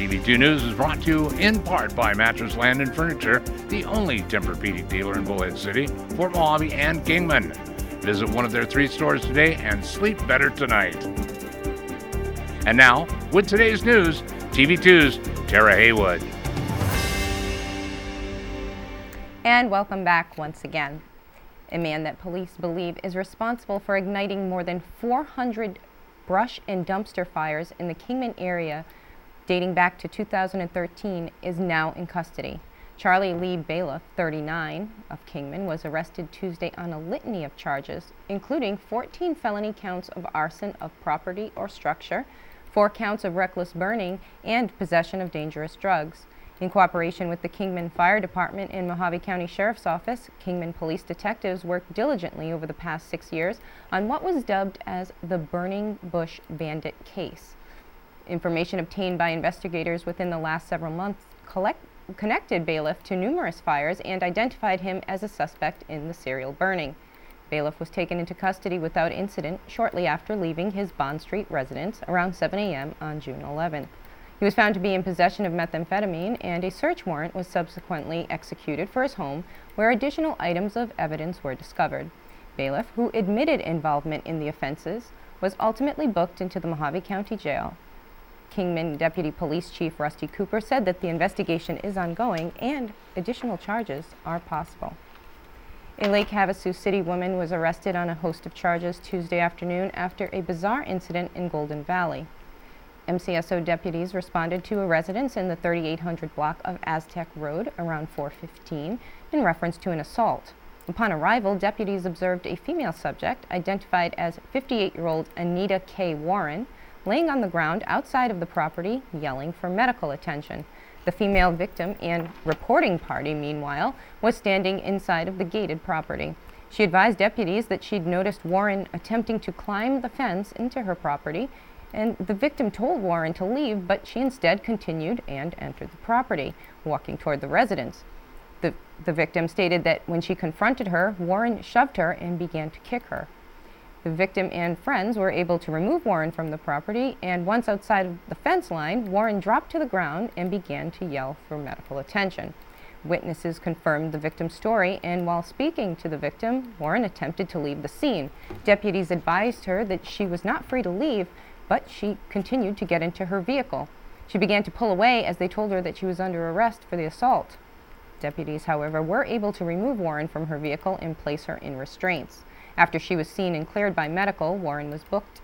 TV2 News is brought to you in part by Mattress Land and Furniture, the only Tempur-Pedic dealer in Bullhead City, Fort Mojave, and Kingman. Visit one of their three stores today and sleep better tonight. And now, with today's news, TV2's Tara Haywood. And welcome back once again. A man that police believe is responsible for igniting more than 400 brush and dumpster fires in the Kingman area dating back to 2013 is now in custody. Charlie Lee Bailiff, 39, of Kingman, was arrested Tuesday on a litany of charges, including 14 felony counts of arson of property or structure, four counts of reckless burning, and possession of dangerous drugs. In cooperation with the Kingman Fire Department and Mohave County Sheriff's Office, Kingman police detectives worked diligently over the past six years on what was dubbed as the Burning Bush Bandit case. Information obtained by investigators within the last several months collect, connected Bailiff to numerous fires and identified him as a suspect in the serial burning. Bailiff was taken into custody without incident shortly after leaving his Bond Street residence around 7 a.m. on June 11. He was found to be in possession of methamphetamine, and a search warrant was subsequently executed for his home, where additional items of evidence were discovered. Bailiff, who admitted involvement in the offenses, was ultimately booked into the Mohave County Jail. Kingman Deputy Police Chief Rusty Cooper said that the investigation is ongoing and additional charges are possible. A Lake Havasu City woman was arrested on a host of charges Tuesday afternoon after a bizarre incident in Golden Valley. MCSO deputies responded to a residence in the 3800 block of Aztec Road around 415 in reference to an assault. Upon arrival, deputies observed a female subject identified as 58-year-old Anita K. Warren laying on the ground outside of the property yelling for medical attention. The female victim and reporting party, meanwhile, was standing inside of the gated property. She advised deputies that she'd noticed Warren attempting to climb the fence into her property and the victim told Warren to leave, but she instead continued and entered the property, walking toward the residence. The, the victim stated that when she confronted her, Warren shoved her and began to kick her. The victim and friends were able to remove Warren from the property, and once outside of the fence line, Warren dropped to the ground and began to yell for medical attention. Witnesses confirmed the victim's story, and while speaking to the victim, Warren attempted to leave the scene. Deputies advised her that she was not free to leave, but she continued to get into her vehicle. She began to pull away as they told her that she was under arrest for the assault. Deputies, however, were able to remove Warren from her vehicle and place her in restraints. After she was seen and cleared by medical, Warren was booked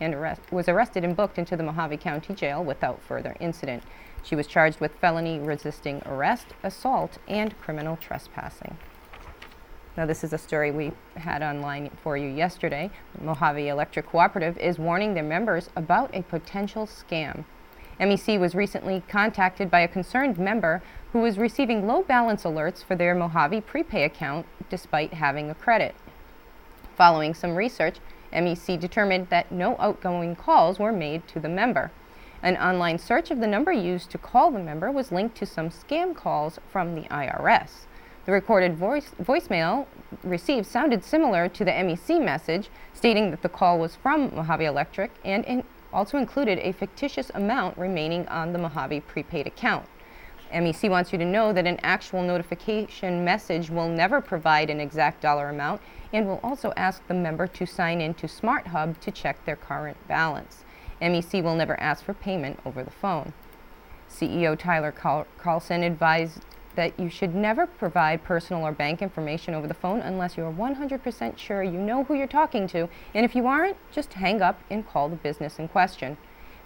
and arrest, was arrested and booked into the Mohave County Jail without further incident. She was charged with felony resisting arrest, assault, and criminal trespassing. Now, this is a story we had online for you yesterday. Mohave Electric Cooperative is warning their members about a potential scam. MEC was recently contacted by a concerned member who was receiving low balance alerts for their Mohave prepay account despite having a credit. Following some research, MEC determined that no outgoing calls were made to the member. An online search of the number used to call the member was linked to some scam calls from the IRS. The recorded voice, voicemail received sounded similar to the MEC message, stating that the call was from Mohave Electric and in, also included a fictitious amount remaining on the Mohave prepaid account. MEC wants you to know that an actual notification message will never provide an exact dollar amount and will also ask the member to sign in to SmartHub to check their current balance. MEC will never ask for payment over the phone. CEO Tyler Carlson advised that you should never provide personal or bank information over the phone unless you're 100% sure you know who you're talking to, and if you aren't, just hang up and call the business in question.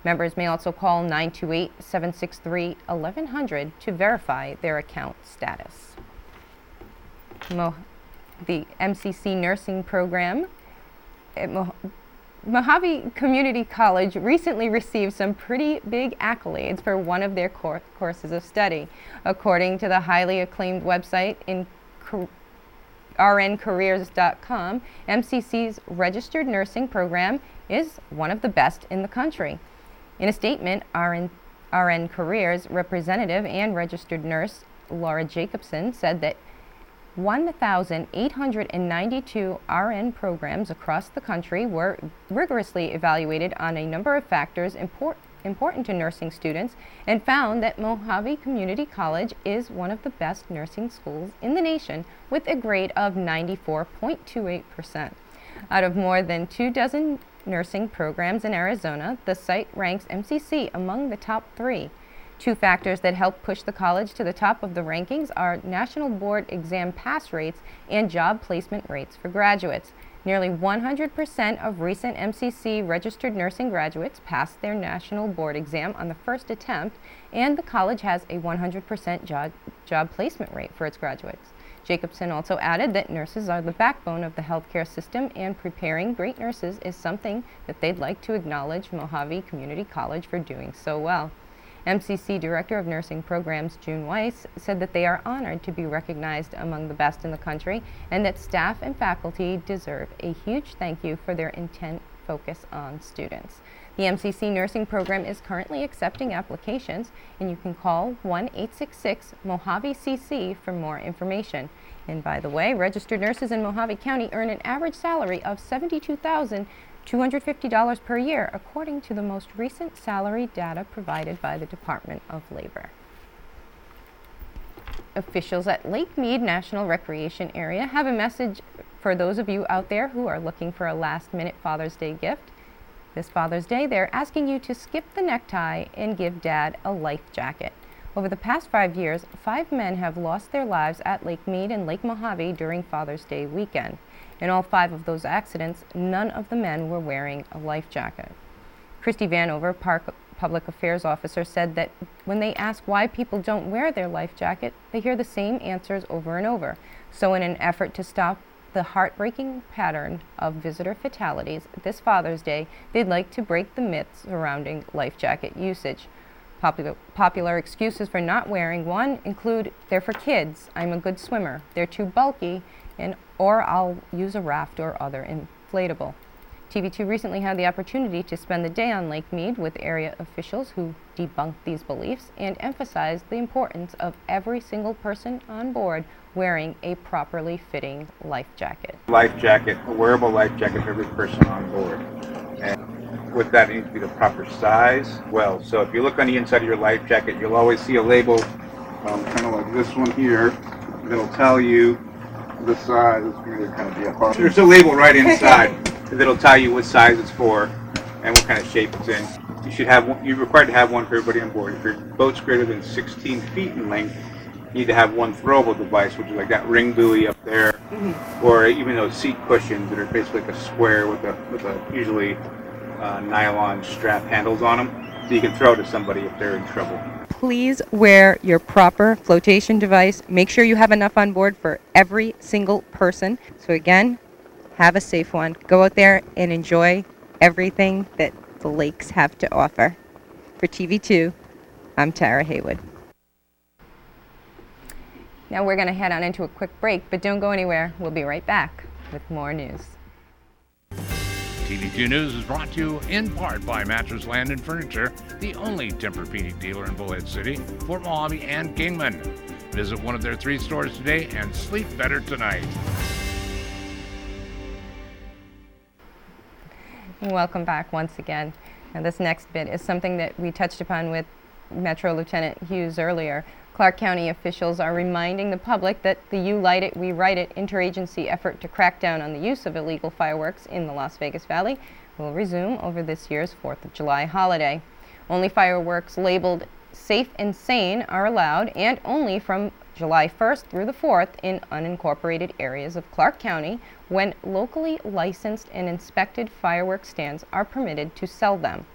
Members may also call 928 763 1100 to verify their account status. Mo- the MCC nursing program at Mo- Mohave Community College recently received some pretty big accolades for one of their cor- courses of study. According to the highly acclaimed website in rncareers.com, MCC's registered nursing program is one of the best in the country. In a statement, RN, RN Careers representative and registered nurse Laura Jacobson said that 1,892 RN programs across the country were rigorously evaluated on a number of factors import, important to nursing students and found that Mohave Community College is one of the best nursing schools in the nation with a grade of 94.28%. Out of more than two dozen nursing programs in Arizona, the site ranks MCC among the top three. Two factors that help push the college to the top of the rankings are national board exam pass rates and job placement rates for graduates. Nearly 100% of recent MCC registered nursing graduates passed their national board exam on the first attempt, and the college has a 100% job, job placement rate for its graduates. Jacobson also added that nurses are the backbone of the healthcare system, and preparing great nurses is something that they'd like to acknowledge Mohave Community College for doing so well. MCC Director of Nursing Programs June Weiss said that they are honored to be recognized among the best in the country and that staff and faculty deserve a huge thank you for their intent focus on students. The MCC nursing program is currently accepting applications, and you can call 1 866 Mohave CC for more information. And by the way, registered nurses in Mohave County earn an average salary of 72000 $250 per year, according to the most recent salary data provided by the Department of Labor. Officials at Lake Mead National Recreation Area have a message for those of you out there who are looking for a last minute Father's Day gift. This Father's Day, they're asking you to skip the necktie and give dad a life jacket. Over the past five years, five men have lost their lives at Lake Mead and Lake Mohave during Father's Day weekend. In all five of those accidents, none of the men were wearing a life jacket. Christy Vanover, Park Public Affairs Officer, said that when they ask why people don't wear their life jacket, they hear the same answers over and over. So, in an effort to stop the heartbreaking pattern of visitor fatalities this Father's Day, they'd like to break the myths surrounding life jacket usage. Popular, popular excuses for not wearing one include they're for kids, I'm a good swimmer, they're too bulky, and or I'll use a raft or other inflatable. TV2 recently had the opportunity to spend the day on Lake Mead with area officials who debunked these beliefs and emphasized the importance of every single person on board wearing a properly fitting life jacket. Life jacket, a wearable life jacket for every person on board. And with that, it needs to be the proper size. Well, so if you look on the inside of your life jacket, you'll always see a label, um, kind of like this one here, that'll tell you the size. It's going to kind of be a hard. There's a label right inside that'll tell you what size it's for and what kind of shape it's in. You should have one, you're required to have one for everybody on board. If your boat's greater than 16 feet in length, you need to have one throwable device, which is like that ring buoy up there, mm-hmm. or even those seat cushions that are basically like a square with a with a usually uh, nylon strap handles on them, so you can throw to somebody if they're in trouble please wear your proper flotation device. Make sure you have enough on board for every single person. So, again, have a safe one. Go out there and enjoy everything that the lakes have to offer. For TV2, I'm Tara Haywood. Now we're going to head on into a quick break, but don't go anywhere. We'll be right back with more news. TV2 News is brought to you in part by Mattress Land and Furniture, the only Tempur-Pedic dealer in Bullhead City, Fort Mojave, and Kingman. Visit one of their three stores today and sleep better tonight. Welcome back once again. Now, this next bit is something that we touched upon with Metro Lieutenant Hughes earlier. Clark County officials are reminding the public that the You Light It, We Write It interagency effort to crack down on the use of illegal fireworks in the Las Vegas Valley will resume over this year's 4th of July holiday. Only fireworks labeled safe and sane are allowed, and only from July 1st through the 4th in unincorporated areas of Clark County when locally licensed and inspected fireworks stands are permitted to sell them.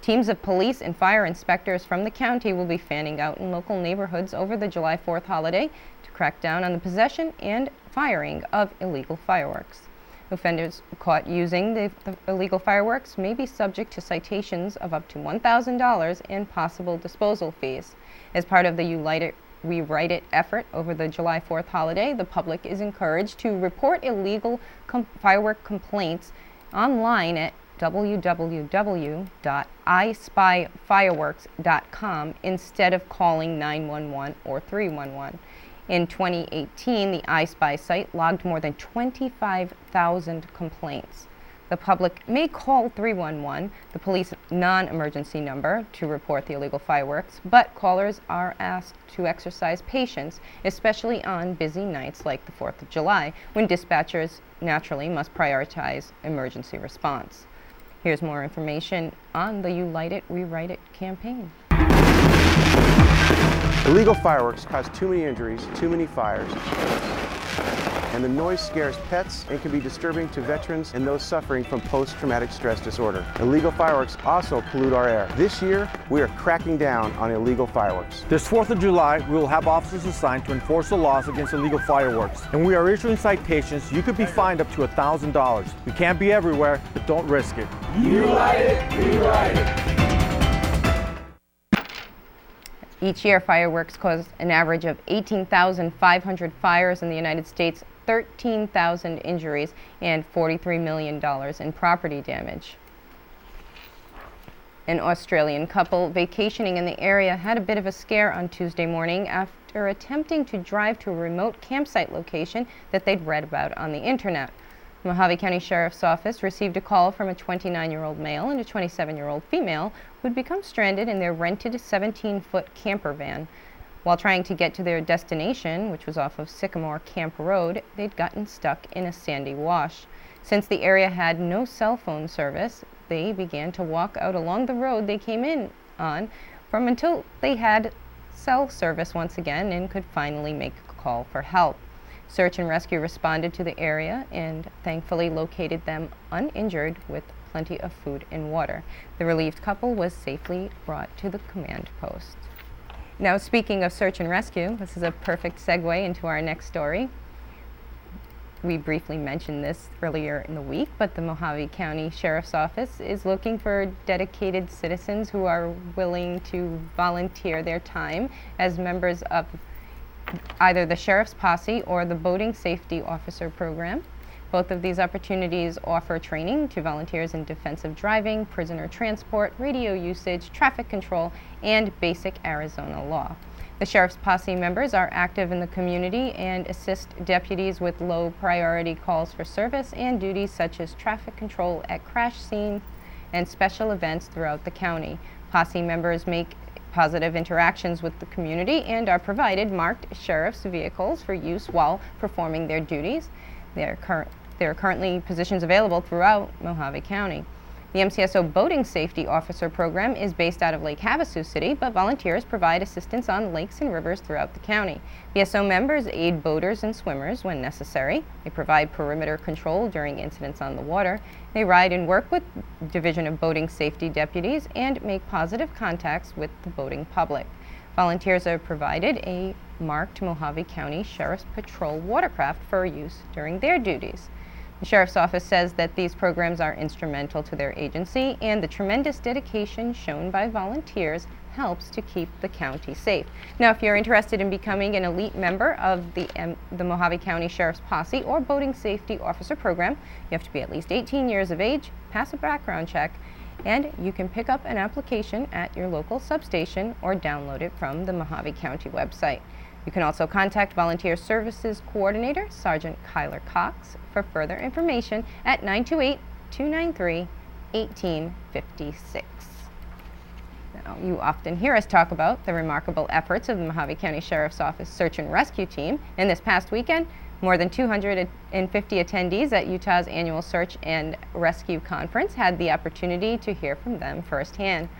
Teams of police and fire inspectors from the county will be fanning out in local neighborhoods over the July 4th holiday to crack down on the possession and firing of illegal fireworks. Offenders caught using the, the illegal fireworks may be subject to citations of up to $1,000 and possible disposal fees. As part of the It, We Write It effort over the July 4th holiday, the public is encouraged to report illegal com- firework complaints online at www.ispyfireworks.com instead of calling 911 or 311. In 2018, the iSpy site logged more than 25,000 complaints. The public may call 311, the police non emergency number, to report the illegal fireworks, but callers are asked to exercise patience, especially on busy nights like the 4th of July, when dispatchers naturally must prioritize emergency response. Here's more information on the You Light It, We Write It campaign. Illegal fireworks cause too many injuries, too many fires, and the noise scares pets and can be disturbing to veterans and those suffering from post-traumatic stress disorder. Illegal fireworks also pollute our air. This year, we are cracking down on illegal fireworks. This 4th of July, we will have officers assigned to enforce the laws against illegal fireworks, and we are issuing citations. You could be fined up to $1,000. We can't be everywhere, but don't risk it. You light it, we write it. Each year, fireworks cause an average of 18,500 fires in the United States, 13,000 injuries, and $43 million in property damage. An Australian couple vacationing in the area had a bit of a scare on Tuesday morning after attempting to drive to a remote campsite location that they'd read about on the internet. Mohave County Sheriff's Office received a call from a 29 year old male and a 27 year old female who'd become stranded in their rented 17 foot camper van. While trying to get to their destination, which was off of Sycamore Camp Road, they'd gotten stuck in a sandy wash. Since the area had no cell phone service, they began to walk out along the road they came in on from until they had cell service once again and could finally make a call for help. Search and rescue responded to the area and thankfully located them uninjured with plenty of food and water. The relieved couple was safely brought to the command post. Now, speaking of search and rescue, this is a perfect segue into our next story. We briefly mentioned this earlier in the week, but the Mohave County Sheriff's Office is looking for dedicated citizens who are willing to volunteer their time as members of either the Sheriff's Posse or the Boating Safety Officer Program. Both of these opportunities offer training to volunteers in defensive driving, prisoner transport, radio usage, traffic control, and basic Arizona law. The Sheriff's Posse members are active in the community and assist deputies with low priority calls for service and duties such as traffic control at crash scenes and special events throughout the county. Posse members make positive interactions with the community and are provided marked sheriff's vehicles for use while performing their duties. They are current there are currently positions available throughout Mohave County. The MCSO Boating Safety Officer Program is based out of Lake Havasu City, but volunteers provide assistance on lakes and rivers throughout the county. BSO members aid boaters and swimmers when necessary. They provide perimeter control during incidents on the water. They ride and work with Division of Boating Safety deputies and make positive contacts with the boating public. Volunteers are provided a marked Mohave County Sheriff's Patrol watercraft for use during their duties. The Sheriff's Office says that these programs are instrumental to their agency and the tremendous dedication shown by volunteers helps to keep the county safe. Now, if you're interested in becoming an elite member of the, the Mohave County Sheriff's Posse or Boating Safety Officer Program, you have to be at least 18 years of age, pass a background check, and you can pick up an application at your local substation or download it from the Mohave County website. You can also contact Volunteer Services Coordinator Sergeant Kyler Cox for further information at 928 293 1856. Now, you often hear us talk about the remarkable efforts of the Mohave County Sheriff's Office Search and Rescue Team. And this past weekend, more than 250 attendees at Utah's annual Search and Rescue Conference had the opportunity to hear from them firsthand.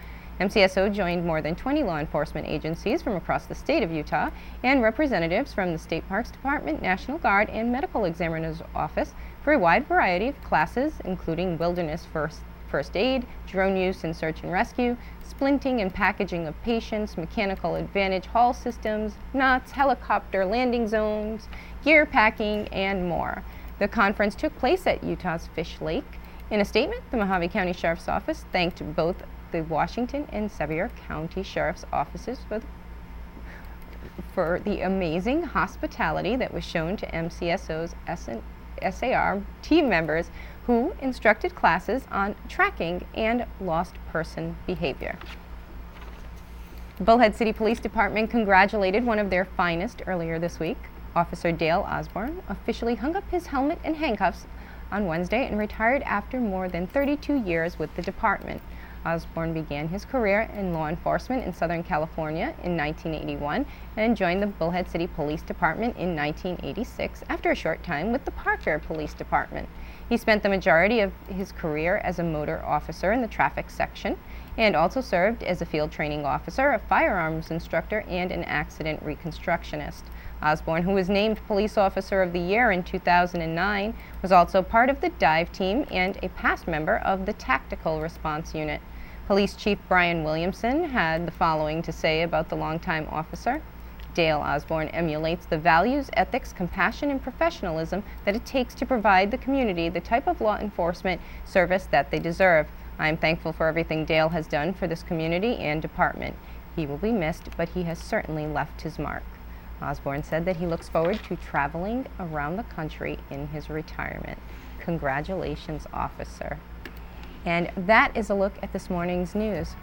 MCSO joined more than 20 law enforcement agencies from across the state of Utah and representatives from the State Parks Department, National Guard, and Medical Examiner's Office for a wide variety of classes, including wilderness first, first aid, drone use and search and rescue, splinting and packaging of patients, mechanical advantage haul systems, knots, helicopter landing zones, gear packing, and more. The conference took place at Utah's Fish Lake. In a statement, the Mohave County Sheriff's Office thanked both the Washington and Sevier County Sheriff's Offices for, for the amazing hospitality that was shown to MCSO's SAR team members who instructed classes on tracking and lost person behavior. Bullhead City Police Department congratulated one of their finest earlier this week. Officer Dale Osborne officially hung up his helmet and handcuffs on Wednesday and retired after more than 32 years with the department. Osborne began his career in law enforcement in Southern California in 1981 and joined the Bullhead City Police Department in 1986 after a short time with the Parker Police Department. He spent the majority of his career as a motor officer in the traffic section and also served as a field training officer, a firearms instructor, and an accident reconstructionist. Osborne, who was named Police Officer of the Year in 2009, was also part of the dive team and a past member of the Tactical Response Unit. Police Chief Brian Williamson had the following to say about the longtime officer. Dale Osborne emulates the values, ethics, compassion, and professionalism that it takes to provide the community the type of law enforcement service that they deserve. I am thankful for everything Dale has done for this community and department. He will be missed, but he has certainly left his mark. Osborne said that he looks forward to traveling around the country in his retirement. Congratulations, officer. And that is a look at this morning's news.